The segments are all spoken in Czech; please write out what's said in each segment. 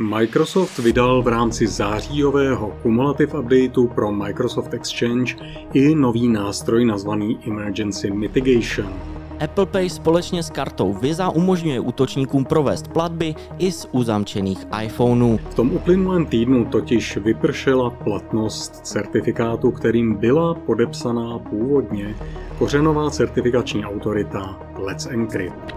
Microsoft vydal v rámci zářijového Cumulative Updateu pro Microsoft Exchange i nový nástroj nazvaný Emergency Mitigation. Apple Pay společně s kartou Visa umožňuje útočníkům provést platby i z uzamčených iPhoneů. V tom uplynulém týdnu totiž vypršela platnost certifikátu, kterým byla podepsaná původně kořenová certifikační autorita Let's Encrypt.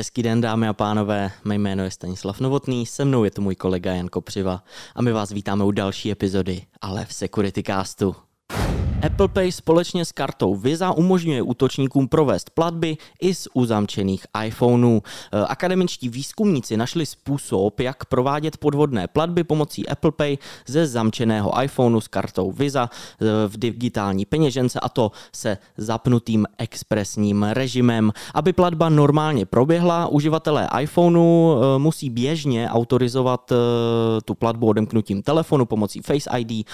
Hezký den, dámy a pánové, mé jméno je Stanislav Novotný, se mnou je to můj kolega Jan Kopřiva a my vás vítáme u další epizody, ale v Security Castu. Apple Pay společně s kartou Visa umožňuje útočníkům provést platby i z uzamčených iPhoneů. Eh, akademičtí výzkumníci našli způsob, jak provádět podvodné platby pomocí Apple Pay ze zamčeného iPhoneu s kartou Visa eh, v digitální peněžence a to se zapnutým expresním režimem. Aby platba normálně proběhla, uživatelé iPhoneu eh, musí běžně autorizovat tu platbu odemknutím telefonu pomocí Face ID,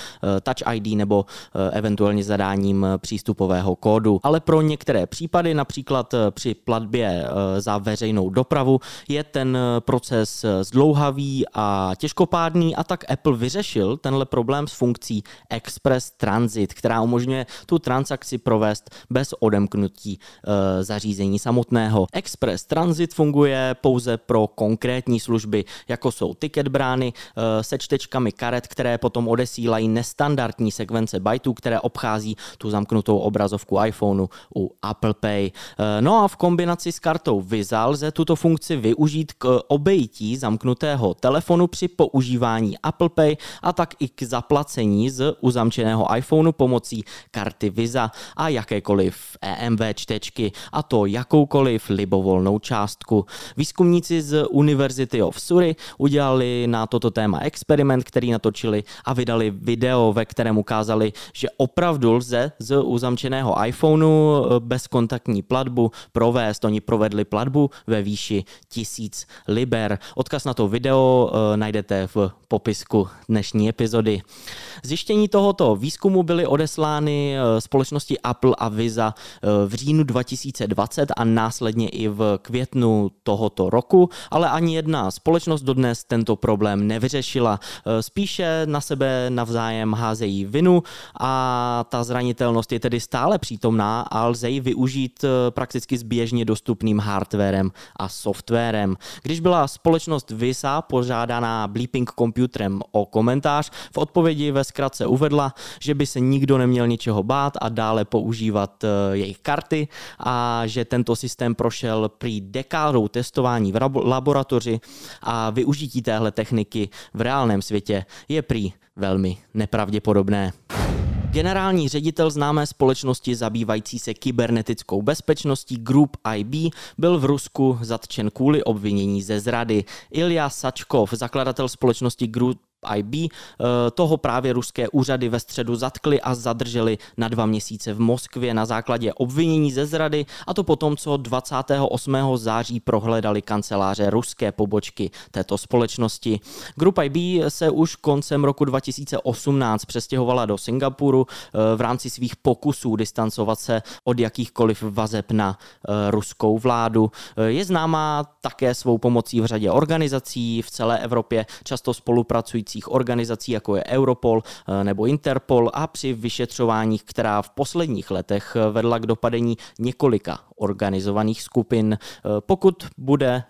Touch ID nebo eventuálně eventuálně zadáním eh, přístupového kódu. Ale pro některé případy, například eh, při platbě eh, za veřejnou dopravu, je ten proces zdlouhavý a těžkopádný a tak Apple vyřešil tenhle problém s funkcí Express Transit, která umožňuje tu transakci provést bez odemknutí zařízení samotného. Express Transit funguje pouze pro konkrétní služby, jako jsou ticket brány se čtečkami karet, které potom odesílají nestandardní sekvence bajtů, které obcházejí nachází tu zamknutou obrazovku iPhoneu u Apple Pay. Eh, no a v kombinaci s kartou Visa lze tuto funkci využít k obejití zamknutého telefonu při používání Apple Pay a tak i k zaplacení z uzamčeného iPhoneu pomocí karty Visa a jakékoliv EMV čtečky a to jakoukoliv libovolnou částku. Výzkumníci z University of Surrey udělali na toto téma experiment, který natočili a vydali video, ve kterém ukázali, že opravdu opravdu lze z uzamčeného iPhoneu eh, bezkontaktní platbu provést. Oni provedli platbu ve výši 1000 liber. Odkaz na to video eh, najdete v popisku dnešní epizody. Zjištění tohoto výzkumu byly odeslány eh, společnosti Apple a Visa v říjnu 2020 a následně i v květnu tohoto roku, ale ani jedna společnost dodnes tento problém nevyřešila. Spíše na sebe navzájem házejí vinu a ta zranitelnost je tedy stále přítomná a lze ji využít eh, prakticky s běžně dostupným hardwarem a softwarem. Když byla společnost Visa požádaná Bleeping Computerem o komentář, v odpovědi ve zkratce uvedla, že by se nikdo neměl ničeho bát a dále používat eh, jejich karty a že tento systém prošel prý dekádou testování v laboratoři a využití téhle techniky v reálném světě je prý velmi nepravděpodobné. Generální ředitel známé společnosti zabývající se kybernetickou bezpečností Group IB byl v Rusku zatčen kvůli obvinění ze zrady. Ilya Sačkov, zakladatel společnosti Group IB. Eh, toho právě ruské úřady ve středu zatkli a zadrželi na dva měsíce v Moskvě na základě obvinění ze zrady a to potom, co 28. září prohledali kanceláře ruské pobočky této společnosti. Group IB se už koncem roku 2018 přestěhovala do Singapuru eh, v rámci svých pokusů distancovat se od jakýchkoliv vazeb na eh, ruskou vládu. Je známá také svou pomocí v řadě organizací v celé Evropě, často spolupracující vyšetřujících organizací, jako je Europol eh, nebo Interpol a při vyšetřováních, která v posledních letech eh, vedla k dopadení několika organizovaných skupin. Eh, pokud bude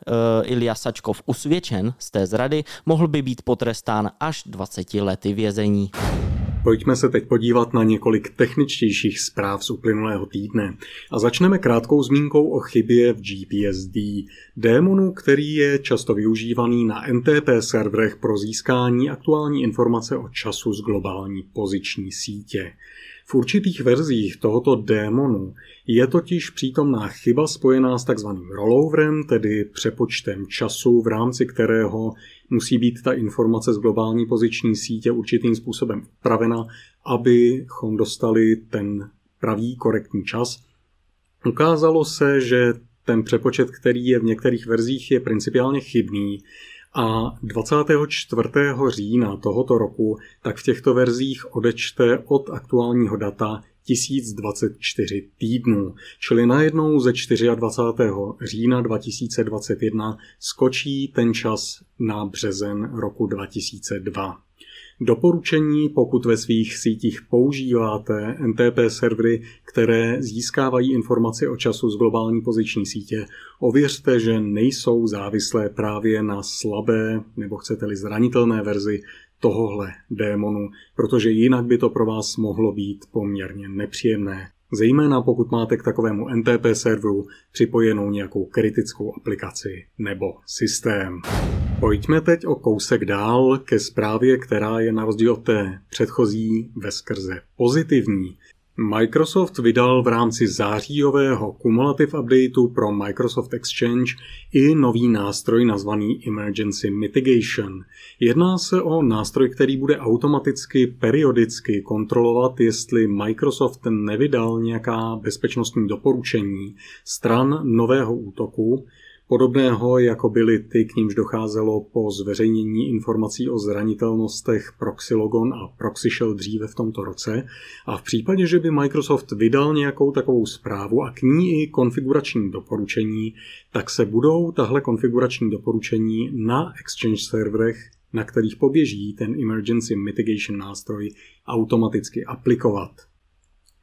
Ilja Sačkov usvědčen z té zrady, mohl by být potrestán až 20 lety vězení. Pojďme se teď podívat na několik techničtějších zpráv z uplynulého týdne. A začneme krátkou zmínkou o chybě v GPSD, démonu, který je často využívaný na NTP serverech pro získání aktuální informace o času z globální poziční sítě. V určitých verzích tohoto démonu je totiž přítomná chyba spojená s takzvaným rolloverem, tedy přepočtem času, v rámci kterého musí být ta informace z globální poziční sítě určitým způsobem upravena, abychom dostali ten pravý korektní čas. Ukázalo se, že ten přepočet, který je v některých verzích, je principiálně chybný a 24. října tohoto roku tak v těchto verzích odečte od aktuálního data 1024 týdnů, čili najednou ze 24. října 2021 skočí ten čas na březen roku 2002. Doporučení, pokud ve svých sítích používáte NTP servery, které získávají informaci o času z globální poziční sítě, ověřte, že nejsou závislé právě na slabé nebo chcete-li zranitelné verzi tohohle démonu, protože jinak by to pro vás mohlo být poměrně nepříjemné. Zejména pokud máte k takovému NTP serveru připojenou nějakou kritickou aplikaci nebo systém. Pojďme teď o kousek dál ke zprávě, která je na rozdíl od té předchozí ve skrze pozitivní. Microsoft vydal v rámci zářijového Cumulative Updateu pro Microsoft Exchange i nový nástroj nazvaný Emergency Mitigation. Jedná se o nástroj, který bude automaticky periodicky kontrolovat, jestli Microsoft nevydal nějaká bezpečnostní doporučení stran nového útoku, Podobného, jako byly ty, k nímž docházelo po zveřejnění informací o zranitelnostech Proxylogon a ProxyShell dříve v tomto roce. A v případě, že by Microsoft vydal nějakou takovou zprávu a k ní i konfigurační doporučení, tak se budou tahle konfigurační doporučení na Exchange serverech na kterých poběží ten Emergency Mitigation nástroj, automaticky aplikovat.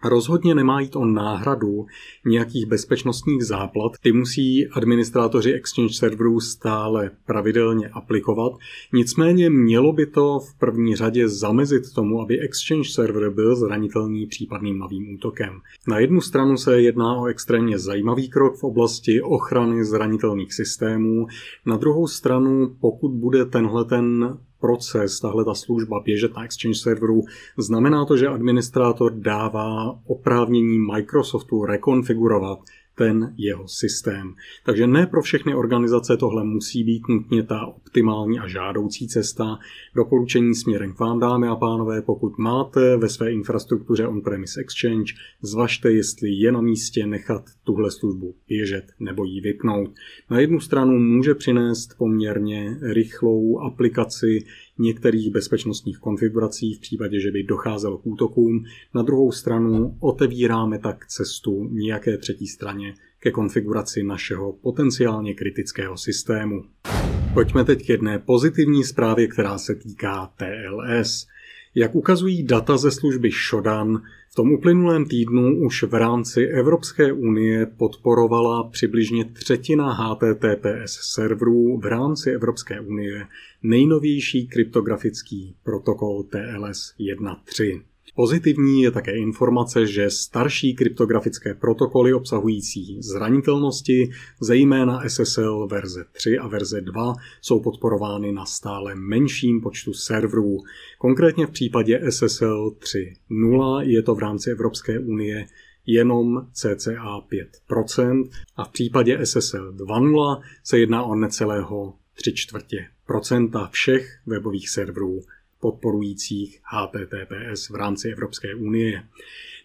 Rozhodně nemá jít o náhradu nějakých bezpečnostních záplat. Ty musí administrátoři Exchange serverů stále pravidelně aplikovat. Nicméně mělo by to v první řadě zamezit tomu, aby Exchange server byl zranitelný případným novým útokem. Na jednu stranu se jedná o extrémně zajímavý krok v oblasti ochrany zranitelných systémů. Na druhou stranu, pokud bude tenhle ten proces, tahle ta služba běžet na Exchange serveru, znamená to, že administrátor dává oprávnění Microsoftu rekonfigurovat ten jeho systém. Takže ne pro všechny organizace tohle musí být nutně ta optimální a žádoucí cesta. Doporučení směrem k vám, dámy a pánové, pokud máte ve své infrastruktuře on-premise Exchange, zvažte, jestli je na místě nechat tuhle službu běžet nebo ji vypnout. Na jednu stranu může přinést poměrně rychlou aplikaci některých bezpečnostních konfigurací v případě, že by docházelo k útokům. Na druhou stranu otevíráme tak cestu nějaké třetí straně ke konfiguraci našeho potenciálně kritického systému. Pojďme teď k jedné pozitivní zprávě, která se týká TLS. Jak ukazují data ze služby Shodan, v tom uplynulém týdnu už v rámci Evropské unie podporovala přibližně třetina HTTPS serverů v rámci Evropské unie nejnovější kryptografický protokol TLS 1.3. Pozitivní je také informace, že starší kryptografické protokoly obsahující zranitelnosti, zejména SSL verze 3 a verze 2, jsou podporovány na stále menším počtu serverů. Konkrétně v případě SSL 3.0 je to v rámci Evropské unie jenom cca 5% a v případě SSL 2.0 se jedná o necelého 3 čtvrtě procenta všech webových serverů podporujících HTTPS v rámci Evropské unie.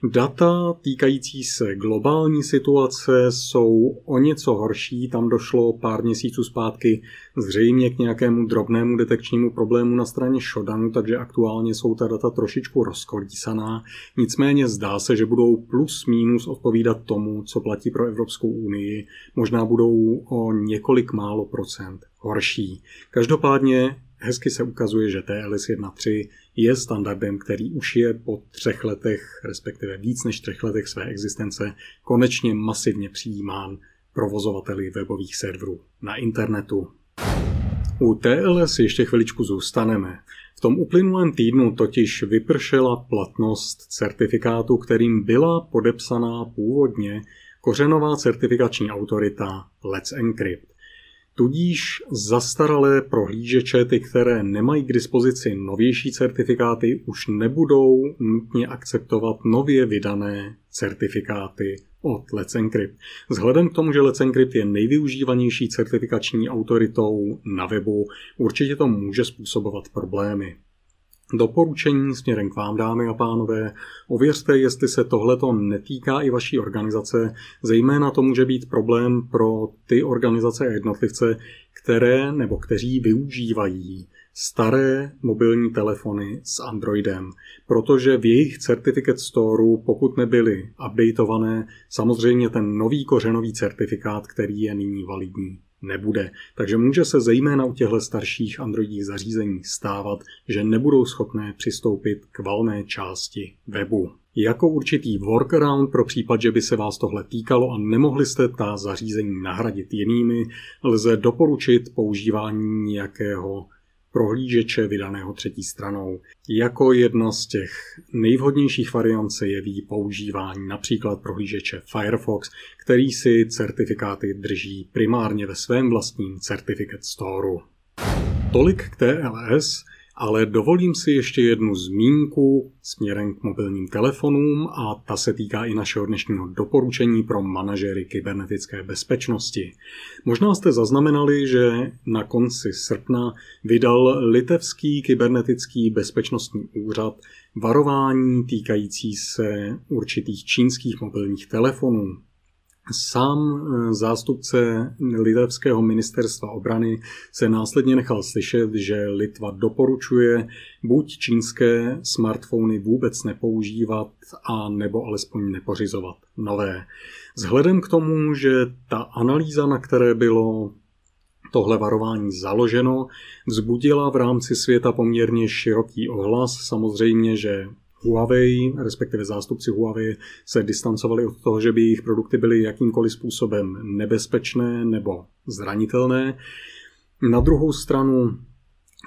Data týkající se globální situace jsou o něco horší. Tam došlo pár měsíců zpátky zřejmě k nějakému drobnému detekčnímu problému na straně Shodanu, takže aktuálně jsou ta data trošičku rozkolísaná. Nicméně zdá se, že budou plus minus odpovídat tomu, co platí pro Evropskou unii. Možná budou o několik málo procent horší. Každopádně Hezky se ukazuje, že TLS 1.3 je standardem, který už je po třech letech, respektive víc než třech letech své existence, konečně masivně přijímán provozovateli webových serverů na internetu. U TLS ještě chviličku zůstaneme. V tom uplynulém týdnu totiž vypršela platnost certifikátu, kterým byla podepsaná původně kořenová certifikační autorita Let's Encrypt. Tudíž zastaralé prohlížeče, ty, které nemají k dispozici novější certifikáty, už nebudou nutně akceptovat nově vydané certifikáty od Let's Encrypt. Vzhledem k tomu, že Let's Encrypt je nejvyužívanější certifikační autoritou na webu, určitě to může způsobovat problémy. Doporučení směrem k vám, dámy a pánové, ověřte, jestli se tohleto netýká i vaší organizace, zejména to může být problém pro ty organizace a jednotlivce, které nebo kteří využívají staré mobilní telefony s Androidem, protože v jejich certificate storeu, pokud nebyly updateované, samozřejmě ten nový kořenový certifikát, který je nyní validní, nebude. Takže může se zejména u těchto starších androidních zařízení stávat, že nebudou schopné přistoupit k valné části webu. Jako určitý workaround pro případ, že by se vás tohle týkalo a nemohli jste ta zařízení nahradit jinými, lze doporučit používání nějakého prohlížeče vydaného třetí stranou. Jako jedna z těch nejvhodnějších variant se jeví používání například prohlížeče Firefox, který si certifikáty drží primárně ve svém vlastním Certificate Storeu. Tolik k TLS ale dovolím si ještě jednu zmínku směrem k mobilním telefonům a ta se týká i našeho dnešního doporučení pro manažery kybernetické bezpečnosti. Možná jste zaznamenali, že na konci srpna vydal litevský kybernetický bezpečnostní úřad varování týkající se určitých čínských mobilních telefonů. Sám eh, zástupce litevského ministerstva obrany se následně nechal slyšet, že Litva doporučuje buď čínské smartfony vůbec nepoužívat a nebo alespoň nepořizovat nové. Vzhledem k tomu, že ta analýza, na které bylo tohle varování založeno, vzbudila v rámci světa poměrně široký ohlas. Samozřejmě, že Huawei, respektive zástupci Huawei, se distancovali od toho, že by jejich produkty byly jakýmkoliv způsobem nebezpečné nebo zranitelné. Na druhou stranu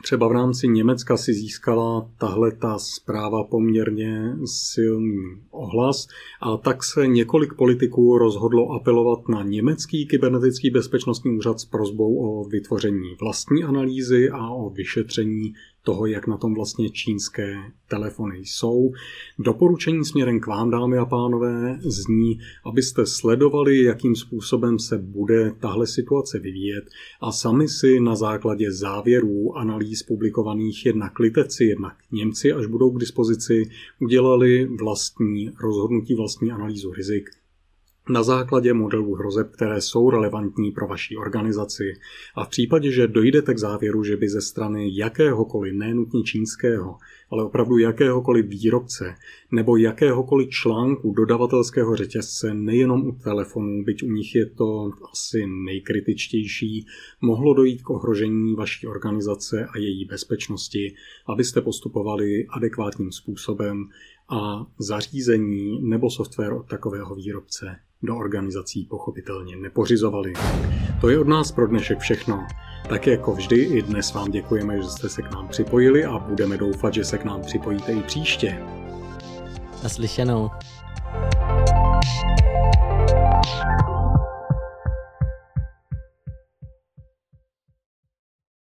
Třeba v rámci Německa si získala tahle ta zpráva poměrně silný ohlas a tak se několik politiků rozhodlo apelovat na německý kybernetický bezpečnostní úřad s prozbou o vytvoření vlastní analýzy a o vyšetření toho, jak na tom vlastně čínské telefony jsou. Doporučení směrem k vám, dámy a pánové, zní, abyste sledovali, jakým způsobem se bude tahle situace vyvíjet a sami si na základě závěrů analýz publikovaných jednak litevci, jednak Němci, až budou k dispozici, udělali vlastní rozhodnutí, vlastní analýzu rizik na základě modelů hrozeb, které jsou relevantní pro vaši organizaci. A v případě, že dojdete k závěru, že by ze strany jakéhokoliv, nenutně čínského, ale opravdu jakéhokoliv výrobce nebo jakéhokoliv článku dodavatelského řetězce, nejenom u telefonů, byť u nich je to asi nejkritičtější, mohlo dojít k ohrožení vaší organizace a její bezpečnosti, abyste postupovali adekvátním způsobem a zařízení nebo software od takového výrobce do organizací pochopitelně nepořizovali. To je od nás pro dnešek všechno. Tak jako vždy i dnes vám děkujeme, že jste se k nám připojili a budeme doufat, že se k nám připojíte i příště. Naslyšenou.